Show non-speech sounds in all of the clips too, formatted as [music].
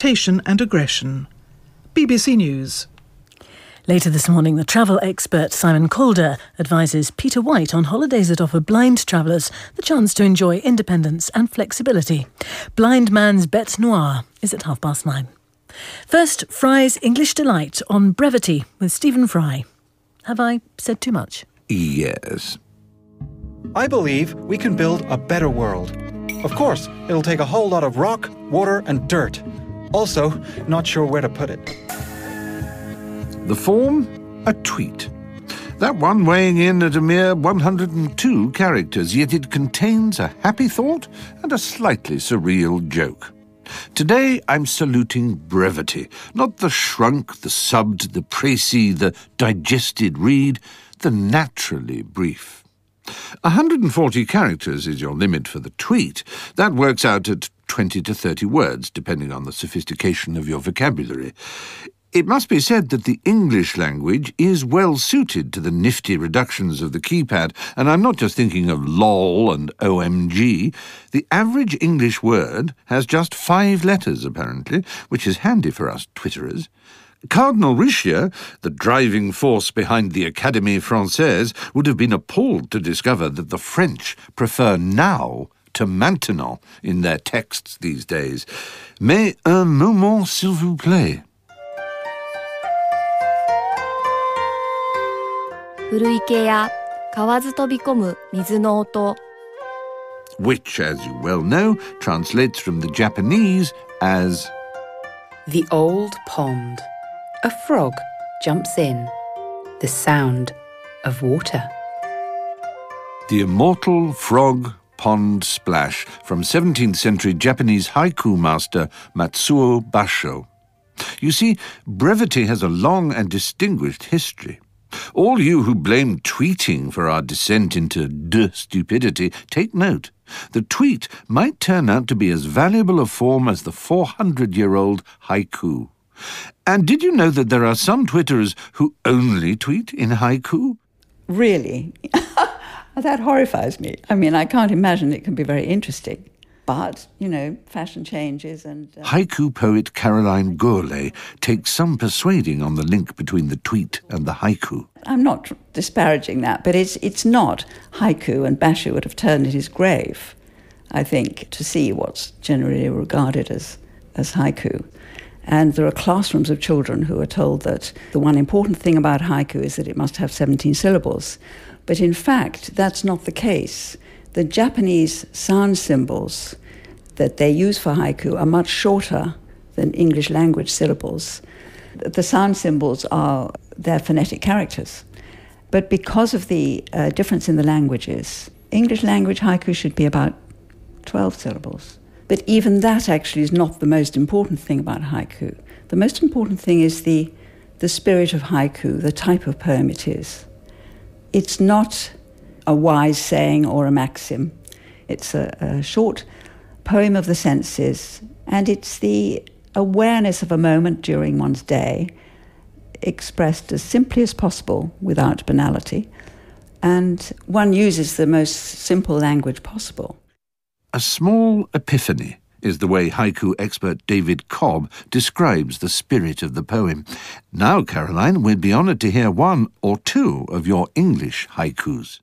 exploitation and aggression. BBC News. Later this morning, the travel expert Simon Calder advises Peter White on holidays that offer blind travellers the chance to enjoy independence and flexibility. Blind Man's Bête Noire is at half past nine. First, Fry's English Delight on brevity with Stephen Fry. Have I said too much? Yes. I believe we can build a better world. Of course, it'll take a whole lot of rock, water, and dirt. Also, not sure where to put it. The form? A tweet. That one weighing in at a mere 102 characters, yet it contains a happy thought and a slightly surreal joke. Today I'm saluting brevity, not the shrunk, the subbed, the précis, the digested read, the naturally brief. 140 characters is your limit for the tweet. That works out at 20 to 30 words, depending on the sophistication of your vocabulary. It must be said that the English language is well suited to the nifty reductions of the keypad, and I'm not just thinking of lol and OMG. The average English word has just five letters, apparently, which is handy for us Twitterers. Cardinal Richelieu, the driving force behind the Académie Française, would have been appalled to discover that the French prefer now to maintenant in their texts these days. Mais un moment, s'il vous plaît. 古池や河津飛び込む水の音 which, as you well know, translates from the Japanese as The old pond. A frog jumps in. The sound of water. the immortal frog pond splash from 17th century Japanese haiku master Matsuo Basho. You see, brevity has a long and distinguished history. All you who blame tweeting for our descent into de stupidity, take note. The tweet might turn out to be as valuable a form as the 400 year old haiku. And did you know that there are some Twitterers who only tweet in haiku? Really? [laughs] that horrifies me. I mean, I can't imagine it can be very interesting. But, you know, fashion changes and. Uh, Haiku poet Caroline Gourlay takes some persuading on the link between the tweet and the haiku. I'm not disparaging that, but it's, it's not haiku, and Basho would have turned in his grave, I think, to see what's generally regarded as, as haiku. And there are classrooms of children who are told that the one important thing about haiku is that it must have 17 syllables. But in fact, that's not the case. The Japanese sound symbols that they use for haiku are much shorter than English language syllables. The sound symbols are their phonetic characters. But because of the uh, difference in the languages, English language haiku should be about 12 syllables. But even that actually is not the most important thing about haiku. The most important thing is the, the spirit of haiku, the type of poem it is. It's not a wise saying or a maxim. It's a, a short poem of the senses, and it's the awareness of a moment during one's day expressed as simply as possible without banality. And one uses the most simple language possible. A small epiphany is the way haiku expert David Cobb describes the spirit of the poem. Now, Caroline, we'd be honoured to hear one or two of your English haikus.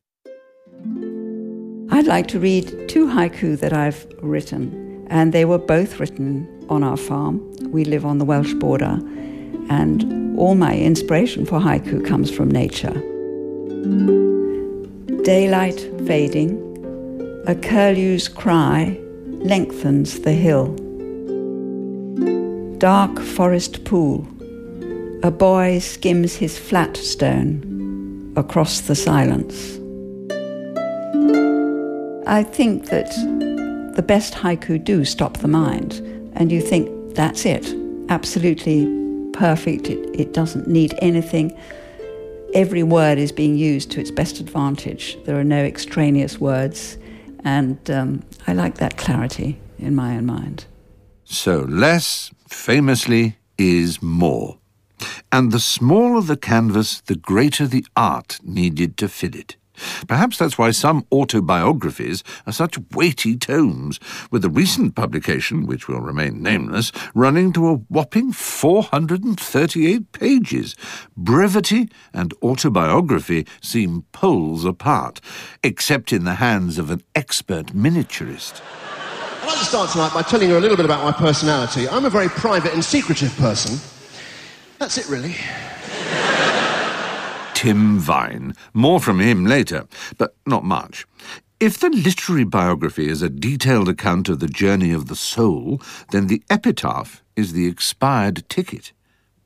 I'd like to read two haiku that I've written, and they were both written on our farm. We live on the Welsh border, and all my inspiration for haiku comes from nature. Daylight fading, a curlew's cry lengthens the hill. Dark forest pool, a boy skims his flat stone across the silence. I think that the best haiku do stop the mind, and you think that's it, absolutely perfect. It, it doesn't need anything. Every word is being used to its best advantage. There are no extraneous words, and um, I like that clarity in my own mind. So, less, famously, is more. And the smaller the canvas, the greater the art needed to fill it. Perhaps that's why some autobiographies are such weighty tomes, with the recent publication, which will remain nameless, running to a whopping 438 pages. Brevity and autobiography seem poles apart, except in the hands of an expert miniaturist. I'd like to start tonight by telling you a little bit about my personality. I'm a very private and secretive person. That's it, really. Tim Vine. More from him later, but not much. If the literary biography is a detailed account of the journey of the soul, then the epitaph is the expired ticket.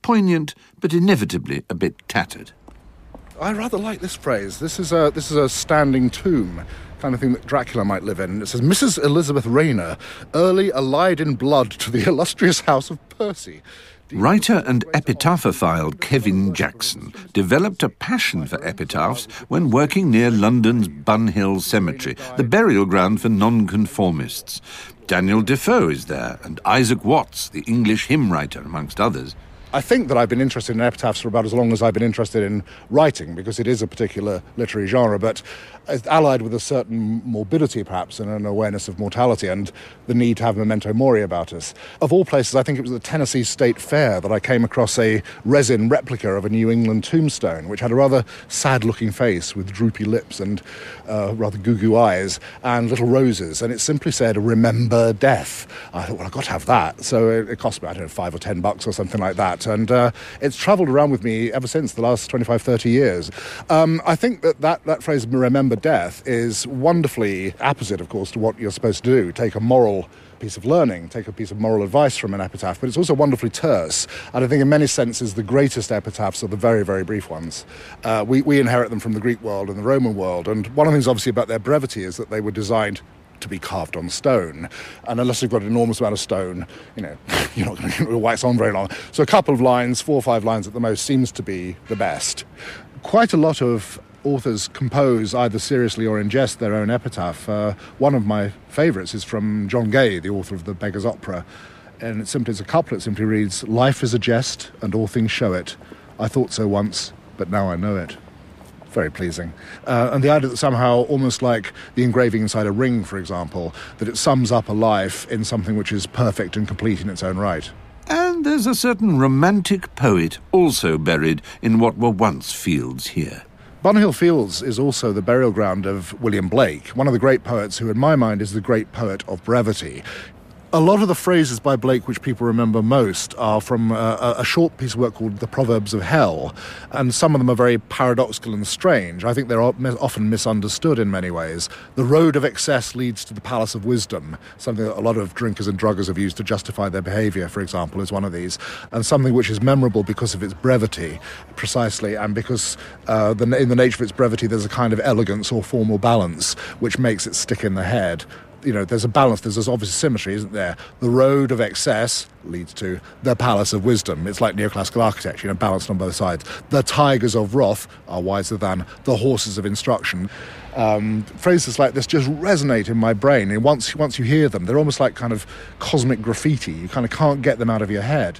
Poignant, but inevitably a bit tattered. I rather like this phrase. This is a this is a standing tomb kind of thing that Dracula might live in. It says Mrs. Elizabeth Rayner, early allied in blood to the [laughs] illustrious house of Percy. Writer and epitaphophile Kevin Jackson developed a passion for epitaphs when working near London's Bunhill Cemetery, the burial ground for nonconformists. Daniel Defoe is there, and Isaac Watts, the English hymn writer, amongst others. I think that I've been interested in epitaphs for about as long as I've been interested in writing, because it is a particular literary genre, but allied with a certain morbidity, perhaps, and an awareness of mortality and the need to have memento mori about us. Of all places, I think it was the Tennessee State Fair that I came across a resin replica of a New England tombstone, which had a rather sad looking face with droopy lips and uh, rather goo goo eyes and little roses, and it simply said, Remember death. I thought, well, I've got to have that. So it, it cost me, I don't know, five or ten bucks or something like that and uh, it's travelled around with me ever since the last 25, 30 years. Um, I think that, that that phrase, remember death, is wonderfully opposite, of course, to what you're supposed to do. Take a moral piece of learning, take a piece of moral advice from an epitaph, but it's also wonderfully terse. And I think, in many senses, the greatest epitaphs are the very, very brief ones. Uh, we, we inherit them from the Greek world and the Roman world. And one of the things, obviously, about their brevity is that they were designed to be carved on stone. And unless you've got an enormous amount of stone, you know, [laughs] you're not going to wax on very long. So a couple of lines, four or five lines at the most, seems to be the best. Quite a lot of authors compose either seriously or in jest their own epitaph. Uh, one of my favourites is from John Gay, the author of The Beggar's Opera. And it simply, is a couplet, simply reads, Life is a jest, and all things show it. I thought so once, but now I know it very pleasing. Uh, and the idea that somehow, almost like the engraving inside a ring, for example, that it sums up a life in something which is perfect and complete in its own right. And there's a certain romantic poet also buried in what were once fields here. Bunhill Fields is also the burial ground of William Blake, one of the great poets who, in my mind, is the great poet of brevity a lot of the phrases by Blake which people remember most are from uh, a short piece of work called The Proverbs of Hell, and some of them are very paradoxical and strange. I think they're often misunderstood in many ways. The road of excess leads to the palace of wisdom, something that a lot of drinkers and druggers have used to justify their behaviour, for example, is one of these, and something which is memorable because of its brevity, precisely, and because uh, the, in the nature of its brevity there's a kind of elegance or formal balance which makes it stick in the head you know, there's a balance, there's this obvious symmetry, isn't there? The road of excess leads to the palace of wisdom. It's like neoclassical architecture, you know, balanced on both sides. The tigers of wrath are wiser than the horses of instruction. Um, phrases like this just resonate in my brain. And once, once you hear them, they're almost like kind of cosmic graffiti. You kind of can't get them out of your head.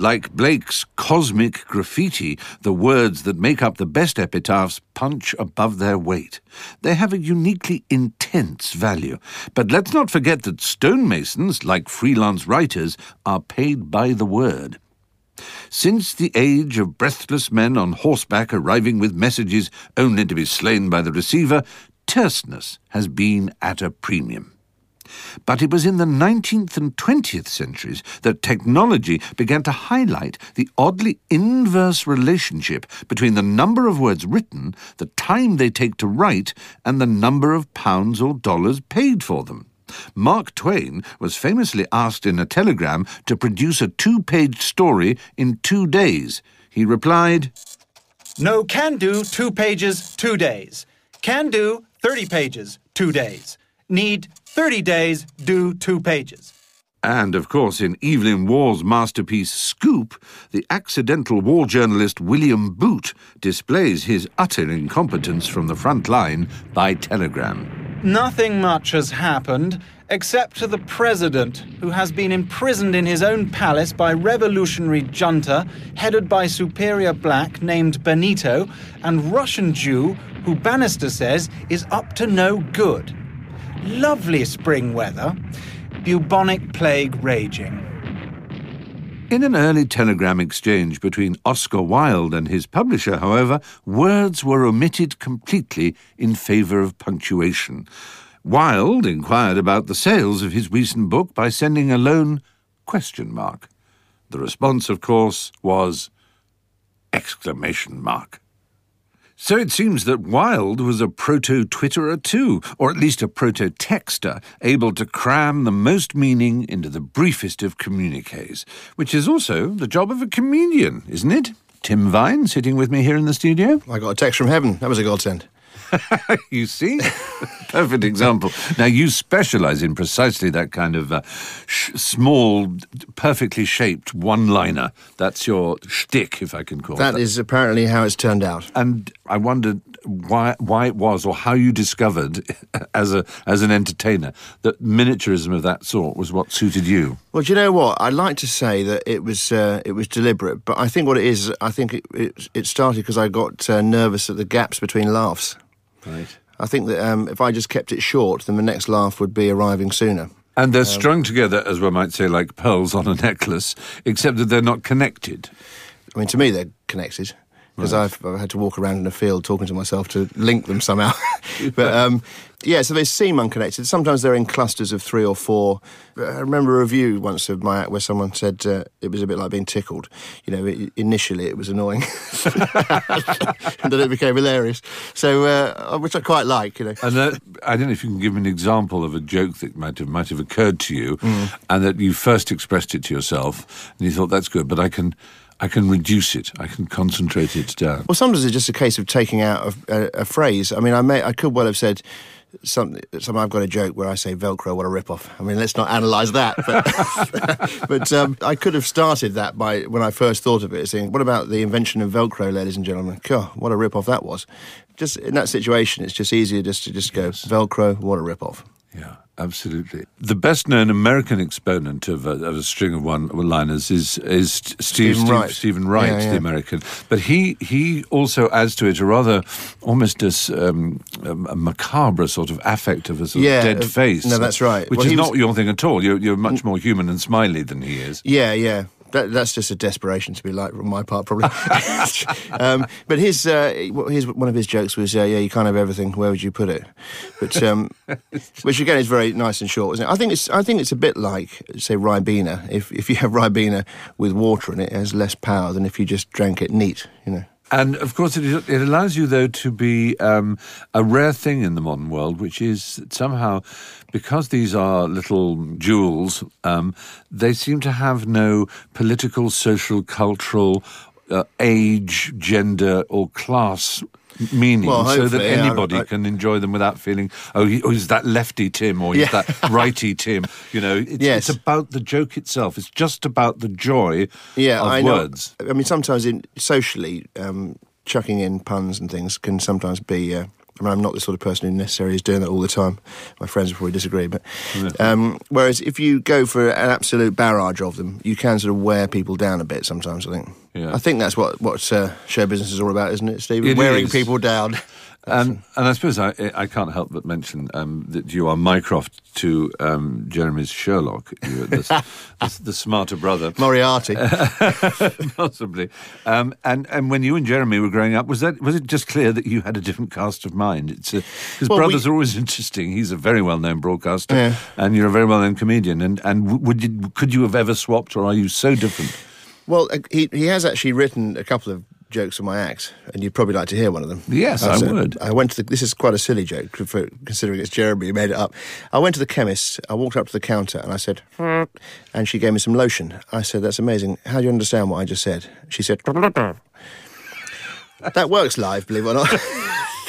Like Blake's cosmic graffiti, the words that make up the best epitaphs punch above their weight. They have a uniquely intense value. But let's not forget that stonemasons, like freelance writers, are paid by the word. Since the age of breathless men on horseback arriving with messages only to be slain by the receiver, terseness has been at a premium. But it was in the 19th and 20th centuries that technology began to highlight the oddly inverse relationship between the number of words written, the time they take to write, and the number of pounds or dollars paid for them. Mark Twain was famously asked in a telegram to produce a two page story in two days. He replied, No, can do two pages, two days. Can do 30 pages, two days. Need 30 days, do two pages. And, of course, in Evelyn Waugh's masterpiece Scoop, the accidental war journalist William Boot displays his utter incompetence from the front line by telegram. Nothing much has happened, except to the president, who has been imprisoned in his own palace by revolutionary junta headed by superior black named Benito and Russian Jew who Bannister says is up to no good. Lovely spring weather, bubonic plague raging. In an early telegram exchange between Oscar Wilde and his publisher, however, words were omitted completely in favour of punctuation. Wilde inquired about the sales of his recent book by sending a lone question mark. The response, of course, was exclamation mark. So it seems that Wilde was a proto Twitterer too, or at least a proto texter, able to cram the most meaning into the briefest of communiques, which is also the job of a comedian, isn't it? Tim Vine sitting with me here in the studio. I got a text from heaven. That was a godsend. [laughs] you see? Perfect example. Now, you specialise in precisely that kind of uh, sh- small, perfectly shaped one liner. That's your shtick, if I can call That That is apparently how it's turned out. And I wondered why why it was or how you discovered [laughs] as a as an entertainer that miniaturism of that sort was what suited you. Well, do you know what? I'd like to say that it was uh, it was deliberate, but I think what it is, I think it it, it started because I got uh, nervous at the gaps between laughs. Right. I think that um, if I just kept it short, then the next laugh would be arriving sooner. And they're strung together, as one might say, like pearls on a necklace, except that they're not connected. I mean, to me, they're connected because I've, I've had to walk around in a field talking to myself to link them somehow. [laughs] but um, yeah, so they seem unconnected. Sometimes they're in clusters of three or four. I remember a review once of my act where someone said uh, it was a bit like being tickled. You know, it, initially it was annoying, [laughs] and then it became hilarious. So, uh, which I quite like. You know, And I don't know if you can give me an example of a joke that might have might have occurred to you, and that you first expressed it to yourself, and you thought that's good, but I can. I can reduce it. I can concentrate it down. Well, sometimes it's just a case of taking out a, a, a phrase. I mean, I may, I could well have said something. Some I've got a joke where I say Velcro, what a rip-off. I mean, let's not analyse that. But, [laughs] but um, I could have started that by when I first thought of it, saying, "What about the invention of Velcro, ladies and gentlemen? God, what a rip-off that was." Just in that situation, it's just easier just to just go Velcro, what a rip-off. Yeah, absolutely. The best known American exponent of a, of a string of one liners is is Steve, Steven Steve- Wright. Steven Wright, Yeah, yeah. the American. But he he also adds to it a rather almost a, s- um, a macabre sort of affect of a sort Yeah, of dead uh, face. no, that's right. Which Well, is he not was- your thing at all. You're, you're much more human and smiley than he is. Yeah, yeah. That, that's just a desperation to be like on my part, probably. [laughs] um, but his, uh, his one of his jokes was, uh, "Yeah, you can't have everything. Where would you put it?" But um, [laughs] which again is very nice and short, isn't it? I think it's I think it's a bit like say Ribena. If if you have Ribena with water in it, it has less power than if you just drank it neat. You know. And of course, it, allows you, though, to be um, a rare thing in the modern world, which is somehow, because these are little jewels, um, they seem to have no political, social, cultural, uh, age, gender, or class meaning, Well, so that hopefully, yeah, anybody I- can enjoy them without feeling, oh, he, oh he's that lefty Tim, or he's Yeah. that [laughs] righty Tim. You know, it's, Yes. it's about the joke itself. It's just about the joy yeah, of I know. words. I mean, sometimes in socially, um, chucking in puns and things can sometimes be. Uh, I mean, I'm not the sort of person who necessarily is doing that all the time. My friends will probably disagree, but um, whereas if you go for an absolute barrage of them, you can sort of wear people down a bit sometimes. I think. Yeah. I think that's what what uh, show business is all about, isn't it, Stephen? It Wearing is. people down. [laughs] And, and I suppose I, I can't help but mention um, that you are Mycroft to um, Jeremy's Sherlock, the, [laughs] the, the smarter brother, Moriarty. [laughs] possibly. Um, and and when you and Jeremy were growing up, was that was it just clear that you had a different cast of mind? It's because Well, brothers we- are always [laughs] interesting. He's a very well known broadcaster, Yeah. and you're a very well known comedian. And and would you, could you have ever swapped, or are you so different? Well, uh, he he has actually written a couple of jokes for my act, and you'd probably like to hear one of them. Yes, I said- would. I went to the, this is quite a silly joke for, considering it's Jeremy who made it up. I went to the chemist. I walked up to the counter and I said, "Hmm," and she gave me some lotion. I said, "That's amazing. How do you understand what I just said?" She said, [laughs] "That works live, believe it or not." [laughs]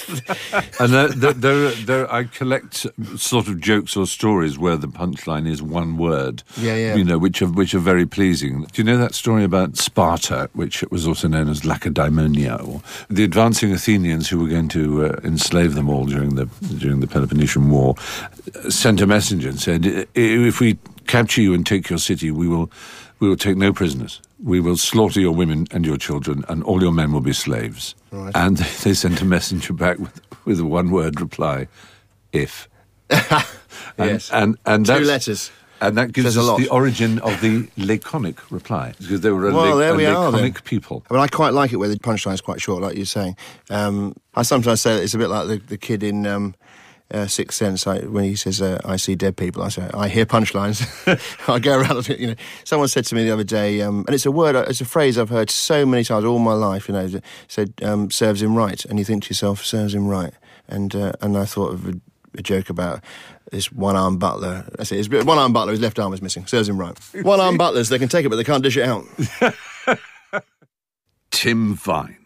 [laughs] and there, there, there, there, I collect sort of jokes or stories where the punchline is one word. Yeah, yeah. You know, which are which are very pleasing. Do you know that story about Sparta, which was also known as Lacedaemonia, or the advancing Athenians who were going to uh, enslave them all during the during the Peloponnesian War, uh, sent a messenger and said, "If we capture you and take your city, we will." We will take no prisoners. We will slaughter your women and your children, and all your men will be slaves. Right. And [laughs] they sent a messenger back with, with a one word reply if. [laughs] and, Yes. And, and Two letters. And that gives Says us lot. the origin of the laconic reply, because they were a, Well, la- there a we are, people. I mean, I quite like it where the punchline is quite short, like you're saying. Um, I sometimes say that it's a bit like the, the kid in um, uh, Sixth Sense I, when he says, uh, "I see dead people." I say, "I hear punchlines." [laughs] I go around. You know, someone said to me the other day, um, and it's a word, it's a phrase I've heard so many times all my life. You know, that said um, "serves him right," and you think to yourself, "Serves him right." And uh, and I thought of a, a joke about this one-armed butler. I say, one-armed butler, his left arm is missing. Serves him right. [laughs] One-armed butlers, they can take it, but they can't dish it out. [laughs] Tim Vine.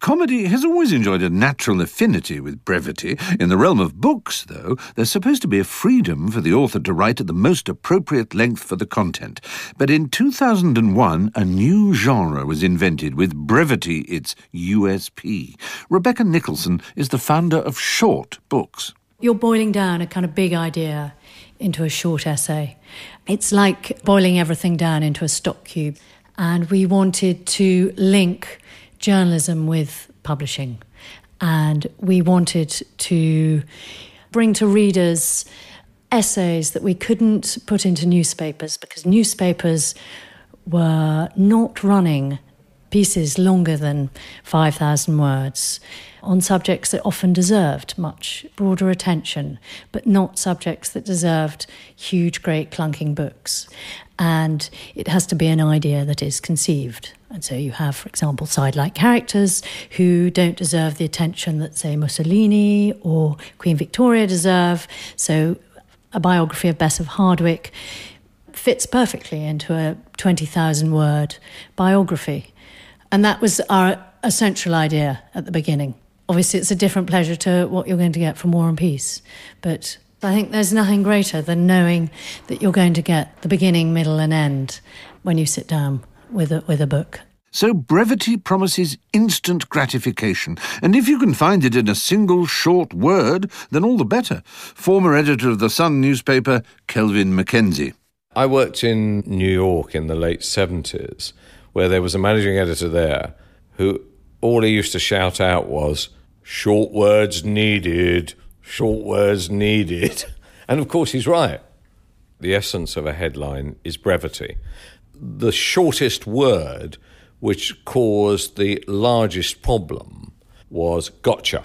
Comedy has always enjoyed a natural affinity with brevity. In the realm of books, though, there's supposed to be a freedom for the author to write at the most appropriate length for the content. But in 2001, a new genre was invented with brevity its USP. Rebecca Nicholson is the founder of Short Books. You're boiling down a kind of big idea into a short essay. It's like boiling everything down into a stock cube. And we wanted to link journalism with publishing. And we wanted to bring to readers essays that we couldn't put into newspapers because newspapers were not running pieces longer than 5,000 words on subjects that often deserved much broader attention, but not subjects that deserved huge, great, clunking books. And it has to be an idea that is conceived. And so you have, for example, side like characters who don't deserve the attention that, say, Mussolini or Queen Victoria deserve. So a biography of Bess of Hardwick fits perfectly into a 20,000 word biography. And that was our essential idea at the beginning. Obviously, it's a different pleasure to what you're going to get from War and Peace. But I think there's nothing greater than knowing that you're going to get the beginning, middle, and end when you sit down with a, with a book. So brevity promises instant gratification, and if you can find it in a single short word, then all the better. Former editor of the Sun newspaper, Kelvin Mackenzie. I worked in New York in the late 70s, where there was a managing editor there who all he used to shout out was, short words needed, short words needed. [laughs] And of course, he's right. The essence of a headline is brevity. The shortest word which caused the largest problem was gotcha,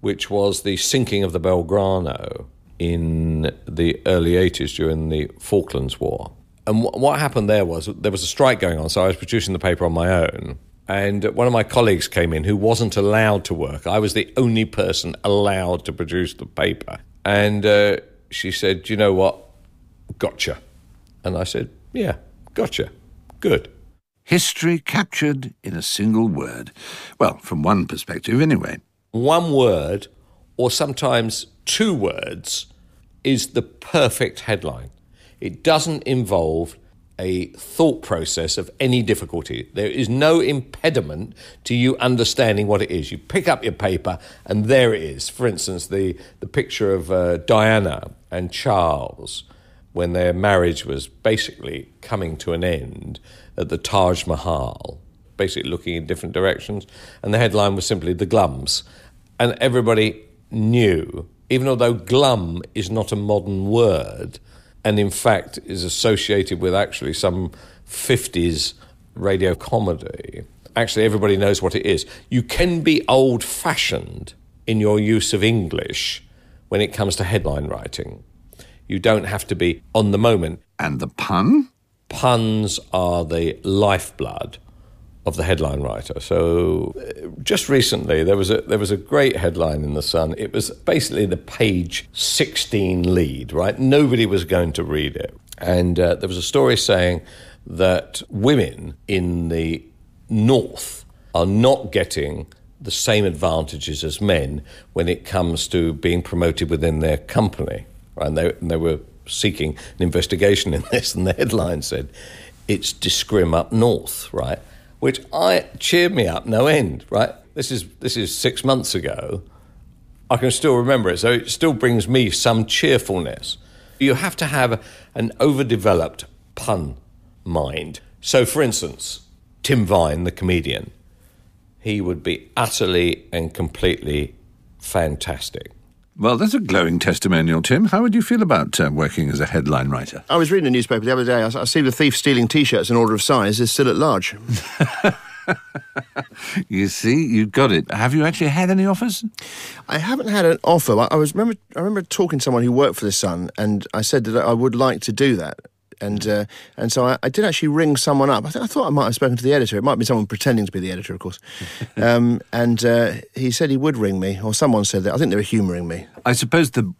which was the sinking of the Belgrano in the early 80s during the Falklands War. And wh- what happened there was there was a strike going on, so I was producing the paper on my own. And one of my colleagues came in who wasn't allowed to work. I was the only person allowed to produce the paper. And uh, she said, You know what? Gotcha. And I said, Yeah, gotcha. Good. History captured in a single word. Well, from one perspective, anyway. One word, or sometimes two words, is the perfect headline. It doesn't involve a thought process of any difficulty. There is no impediment to you understanding what it is. You pick up your paper, and there it is. For instance, the, the picture of uh, Diana and Charles when their marriage was basically coming to an end at the Taj Mahal, basically looking in different directions. And the headline was simply The Glums. And everybody knew, even although glum is not a modern word, and in fact is associated with actually some 50s radio comedy, actually everybody knows what it is. You can be old fashioned in your use of English when it comes to headline writing. You don't have to be on the moment. And the pun? Puns are the lifeblood of the headline writer. So uh, just recently there was a there was a great headline in the Sun. It was basically the page 16 lead, right? Nobody was going to read it. And uh, there was a story saying that women in the north are not getting the same advantages as men when it comes to being promoted within their company. And, they, and they were seeking an investigation in [laughs] this, and the headline said, It's discrim up north, right? Which I cheered me up no end, right? This is, this is six months ago. I can still remember it, so it still brings me some cheerfulness. You have to have an overdeveloped pun mind. So, for instance, Tim Vine, the comedian, he would be utterly and completely fantastic. Well, that's a glowing testimonial, Tim. How would you feel about uh, working as a headline writer? I was reading a newspaper the other day. I, I see the thief stealing T-shirts in order of size is still at large. [laughs] you see, you got it. Have you actually had any offers? I haven't had an offer. I, I was remember I remember talking to someone who worked for the Sun, and I said that I would like to do that. And uh, and so I, I, did actually ring someone up. I, th- I, thought I might have spoken to the editor. It might be someone pretending to be the editor, of course. [laughs] um, and uh, he said he would ring me, or someone said that. I think they were humouring me. I suppose the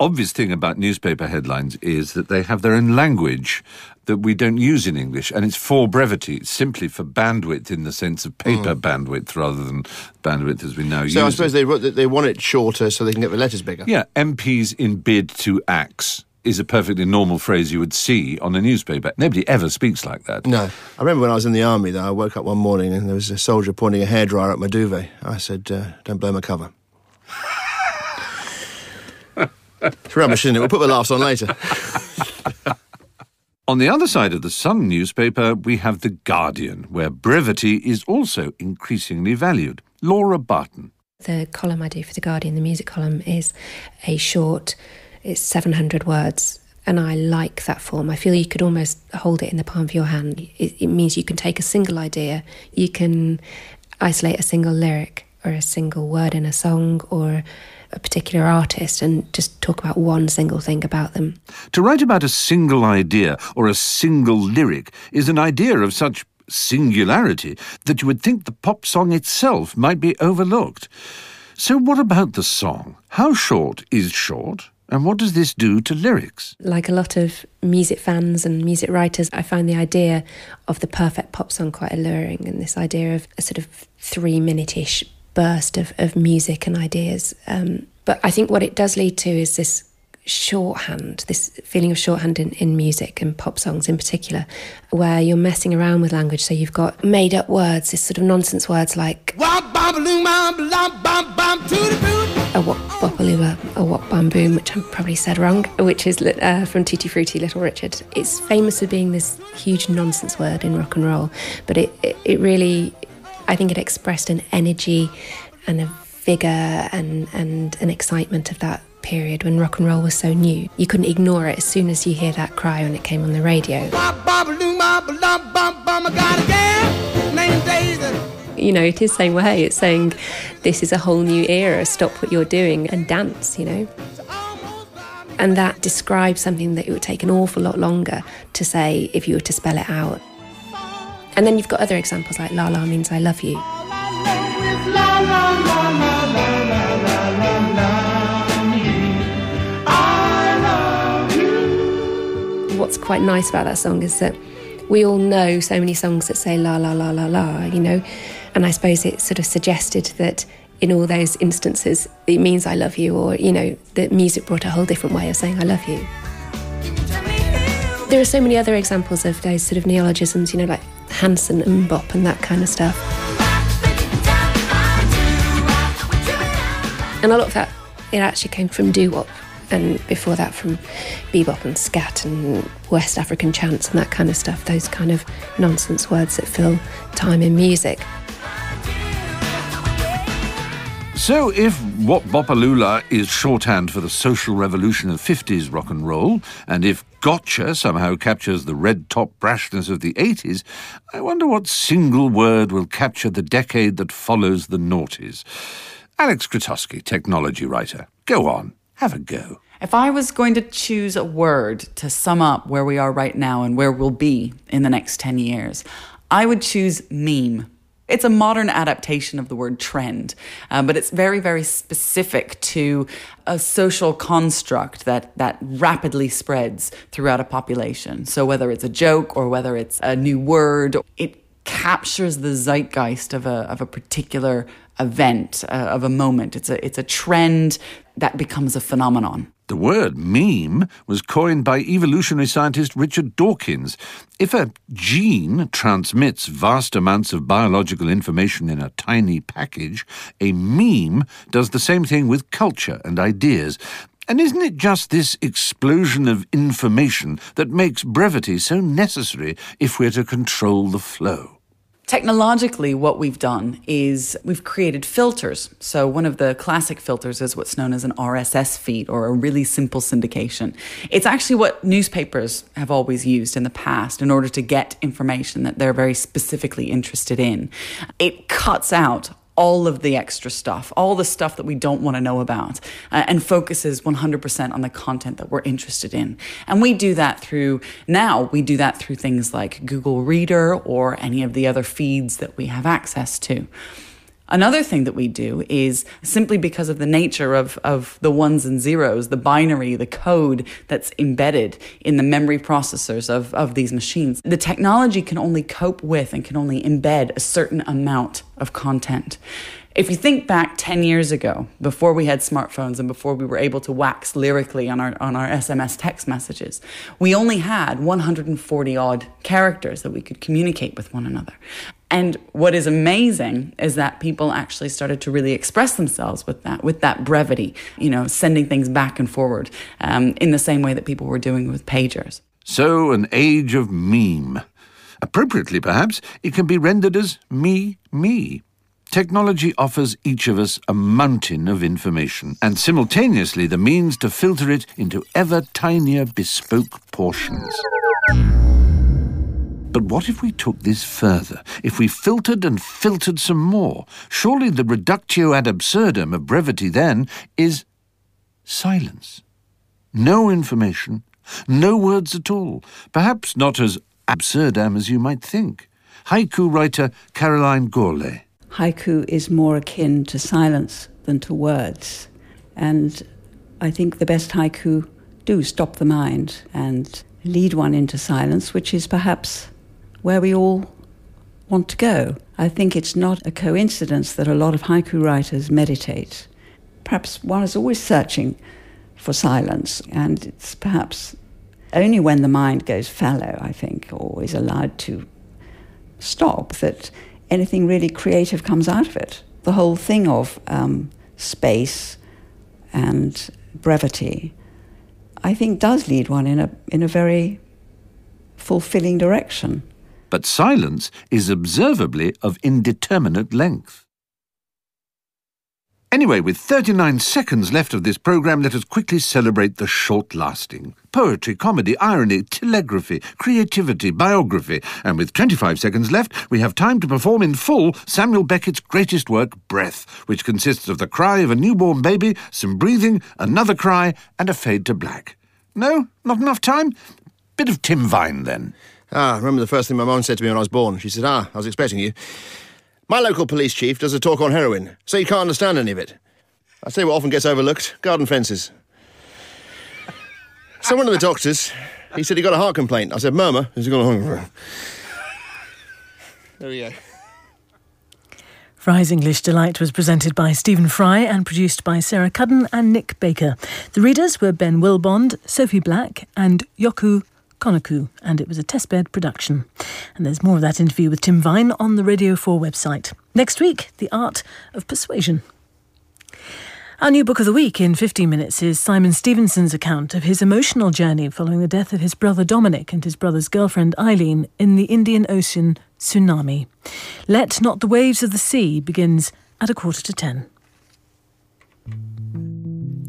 obvious thing about newspaper headlines is that they have their own language that we don't use in English, and it's for brevity. It's simply for bandwidth in the sense of paper mm. bandwidth rather than bandwidth as we now so use. So I suppose it. they they want it shorter so they can get the letters bigger. Yeah, MPs in bid to axe is a perfectly normal phrase you would see on a newspaper. Nobody ever speaks like that. No. I remember when I was in the army, though, I woke up one morning and there was a soldier pointing a hairdryer at my duvet. I said, uh, don't blow my cover. [laughs] it's rubbish, isn't it? We'll put the laughs on later. [laughs] On the other side of the Sun newspaper, we have The Guardian, where brevity is also increasingly valued. Laura Barton. The column I do for The Guardian, the music column, is a short it's 700 words, and I like that form. I feel you could almost hold it in the palm of your hand. It, it means you can take a single idea, you can isolate a single lyric or a single word in a song or a particular artist and just talk about one single thing about them. To write about a single idea or a single lyric is an idea of such singularity that you would think the pop song itself might be overlooked. So, what about the song? How short is short? And what does this do to lyrics? Like a lot of music fans and music writers, I find the idea of the perfect pop song quite alluring, and this idea of a sort of three minute ish burst of, of music and ideas. Um, but I think what it does lead to is this shorthand, this feeling of shorthand in, in music and pop songs in particular, where you're messing around with language. So you've got made up words, this sort of nonsense words like a wop bopaloo, a loom, a wop bam boom, which I probably said wrong, which is uh, from Tutti Frutti, Little Richard. It's famous for being this huge nonsense word in rock and roll, but it, it, it really, I think it expressed an energy and a vigour and, and an excitement of that period when rock and roll was so new. You couldn't ignore it as soon as you hear that cry when it came on the radio. You know, it is saying, well, hey, it's saying this is a whole new era, stop what you're doing and dance, you know. And that describes something that it would take an awful lot longer to say if you were to spell it out. And then you've got other examples like La La means I love you. Quite nice about that song is that we all know so many songs that say la la la la la, you know, and I suppose it sort of suggested that in all those instances it means I love you, or you know, that music brought a whole different way of saying I love you. There are so many other examples of those sort of neologisms, you know, like Hanson and Bop and that kind of stuff. And a lot of that, it actually came from doo wop, and before that from bebop and scat and West African chants and that kind of stuff, those kind of nonsense words that fill time in music. So, if What Bopalula is shorthand for the social revolution of 50s rock and roll, and if Gotcha somehow captures the red top brashness of the 80s, I wonder what single word will capture the decade that follows the noughties. Aleks Krotoski, technology writer. Go on. Have a go. If I was going to choose a word to sum up where we are right now and where we'll be in the next 10 years, I would choose meme. It's a modern adaptation of the word trend, uh, but it's very, very specific to a social construct that, that rapidly spreads throughout a population. So, whether it's a joke or whether it's a new word, it captures the zeitgeist of a, of a particular event, uh, of a moment. It's a, it's a trend that becomes a phenomenon. The word meme was coined by evolutionary scientist Richard Dawkins. If a gene transmits vast amounts of biological information in a tiny package, a meme does the same thing with culture and ideas. And isn't it just this explosion of information that makes brevity so necessary if we're to control the flow? Technologically, what we've done is we've created filters. So, one of the classic filters is what's known as an RSS feed or a really simple syndication. It's actually what newspapers have always used in the past in order to get information that they're very specifically interested in. It cuts out all of the extra stuff, all the stuff that we don't want to know about, uh, and focuses 100% on the content that we're interested in. And we do that through, now we do that through things like Google Reader or any of the other feeds that we have access to. Another thing that we do is simply because of the nature of, of the ones and zeros, the binary, the code that's embedded in the memory processors of, of these machines, the technology can only cope with and can only embed a certain amount of content. If you think back 10 years ago, before we had smartphones and before we were able to wax lyrically on our, on our SMS text messages, we only had 140 odd characters that we could communicate with one another. And what is amazing is that people actually started to really express themselves with that, with that brevity, you know, sending things back and forward um, in the same way that people were doing with pagers. So, an age of meme. Appropriately, perhaps, it can be rendered as me, me. Technology offers each of us a mountain of information and simultaneously the means to filter it into ever tinier bespoke portions. But what if we took this further? If we filtered and filtered some more? Surely the reductio ad absurdum of brevity then is silence. No information, no words at all, perhaps not as absurdam as you might think. Haiku writer Caroline Gourlay. Haiku is more akin to silence than to words. And I think the best haiku do stop the mind and lead one into silence, which is perhaps where we all want to go. I think it's not a coincidence that a lot of haiku writers meditate. Perhaps one is always searching for silence, and it's perhaps only when the mind goes fallow, I think, or is allowed to stop, that anything really creative comes out of it. The whole thing of um, space and brevity, I think, does lead one in a, in a very fulfilling direction. But silence is observably of indeterminate length. Anyway, with 39 seconds left of this programme, let us quickly celebrate the short lasting. Poetry, comedy, irony, telegraphy, creativity, biography. And with 25 seconds left, we have time to perform in full Samuel Beckett's greatest work, Breath, which consists of the cry of a newborn baby, some breathing, another cry, and a fade to black. No? Not enough time? Bit of Tim Vine, then. Ah, I remember the first thing my mum said to me when I was born. She said, Ah, I was expecting you. My local police chief does a talk on heroin, so you can't understand any of it. I say what often gets overlooked garden fences. so one of the doctors, he said he got a heart complaint. I said, Murmur. Has he got a heart? There we go. Fry's English Delight was presented by Stephen Fry and produced by Sarah Cuddon and Nick Baker. The readers were Ben Willbond, Sophie Black, and Yoku Konaku, and it was a testbed production. And there's more of that interview with Tim Vine on the Radio 4 website. Next week, The Art of Persuasion. Our new book of the week in 15 minutes is Simon Stephenson's account of his emotional journey following the death of his brother Dominic and his brother's girlfriend Eileen in the Indian Ocean tsunami. Let Not the Waves of the Sea begins at a quarter to ten.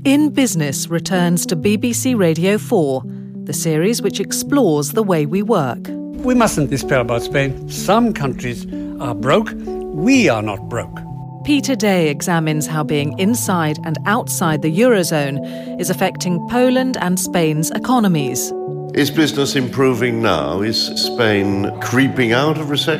In Business returns to BBC Radio 4, the series which explores the way we work. We mustn't despair about Spain. Some countries are broke. We are not broke. Peter Day examines how being inside and outside the Eurozone is affecting Poland and Spain's economies. Is business improving now? Is Spain creeping out of recession?